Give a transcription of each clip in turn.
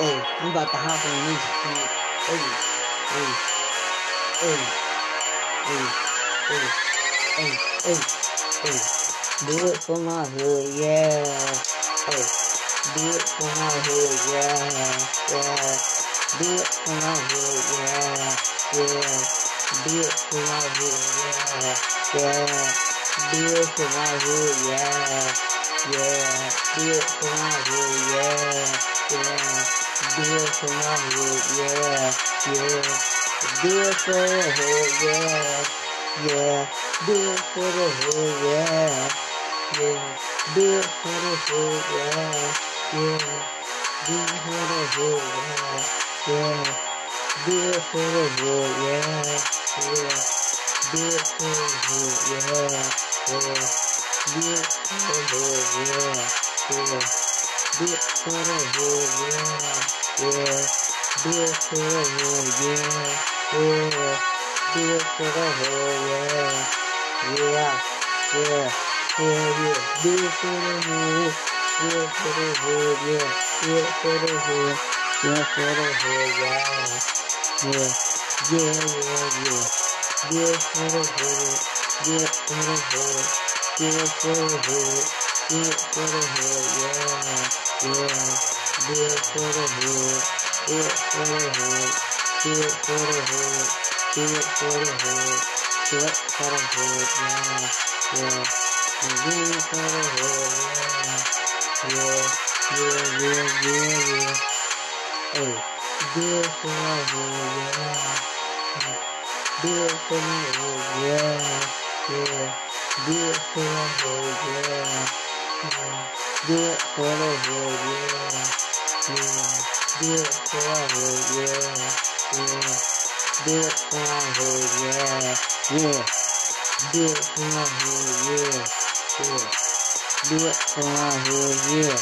Hey, I'm about to hop on this shit. Hey, hey, hey, hey, hey, hey, hey, hey. Do it for my hood, yeah. Hey, do it for my hood, yeah, yeah. Do it for my hood, yeah, yeah. Do it for my hood, yeah, yeah. Do it for my hood, yeah, yeah. Do it for my hood, yeah, yeah. Yeah. Do it for the hood, yeah, yeah. Do it for the hood, yeah, yeah. Do it for the hood, yeah, yeah. Do it for the hood, yeah, yeah. Do it for the hood, yeah, yeah. Do it for the hood, yeah, yeah. Do it for the hood, yeah, yeah. It for the hood, yeah, yeah. Do it for the hood, yeah, yeah. Do it for the hood, yeah, yeah, yeah, yeah, yeah. Do it for the hood, do it for the hood, yeah. Do it for the hood, do it for the hood, yeah, yeah, yeah, yeah, yeah. Do it for the hood, do it for the hood, do it for the hood, do it for the hood, yeah. Yeah, do it for the hood, do it for the hood, do it for the hood, do it for the hood, do it for the hood, yeah, yeah, do it for the hood, yeah, yeah, yeah, yeah, yeah, hey, do it for the hood, yeah, do it for the hood, yeah, yeah, do it for the hood, yeah. Do it for the hood, yeah, yeah. Do it for the hood, yeah, yeah. Do it for the hood, yeah, yeah. Do it for the hood, yeah, yeah. Do it for the hood, yeah,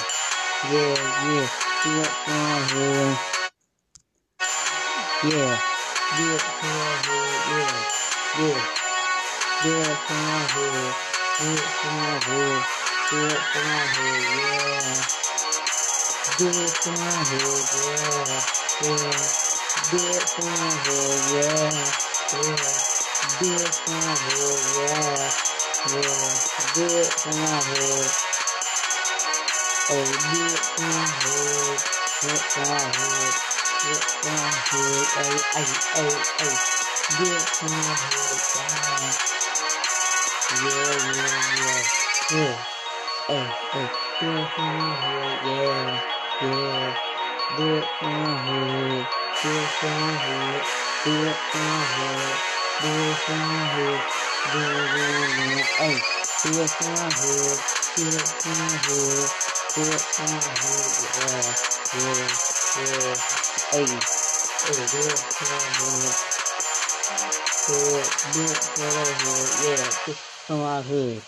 yeah, yeah. Do it for the hood, yeah. Do it for the hood, yeah, yeah. Do it for the hood, do it. Do it for my hood, yeah. Do it for my hood, yeah. Yeah. Do it for my hood, yeah. Yeah. Do it for my hood, yeah. Yeah. Do it for my hood. Hey, do it for my hood. Do it for my hood. Do it for my hood. Hey, hey, hey, hey. Do it for my hood, yeah. Yeah, yeah, yeah. Yeah oh, oh, do, yeah, do it from do, head, do it from do, head, do it from do, head, do it from do, head, do it do, my do, oh, do it from do, head, do it from do, head, do it do, my do, yeah, do, yeah, do, hey, do it from do, head, do it, do it do, my do, yeah, do it from do, head.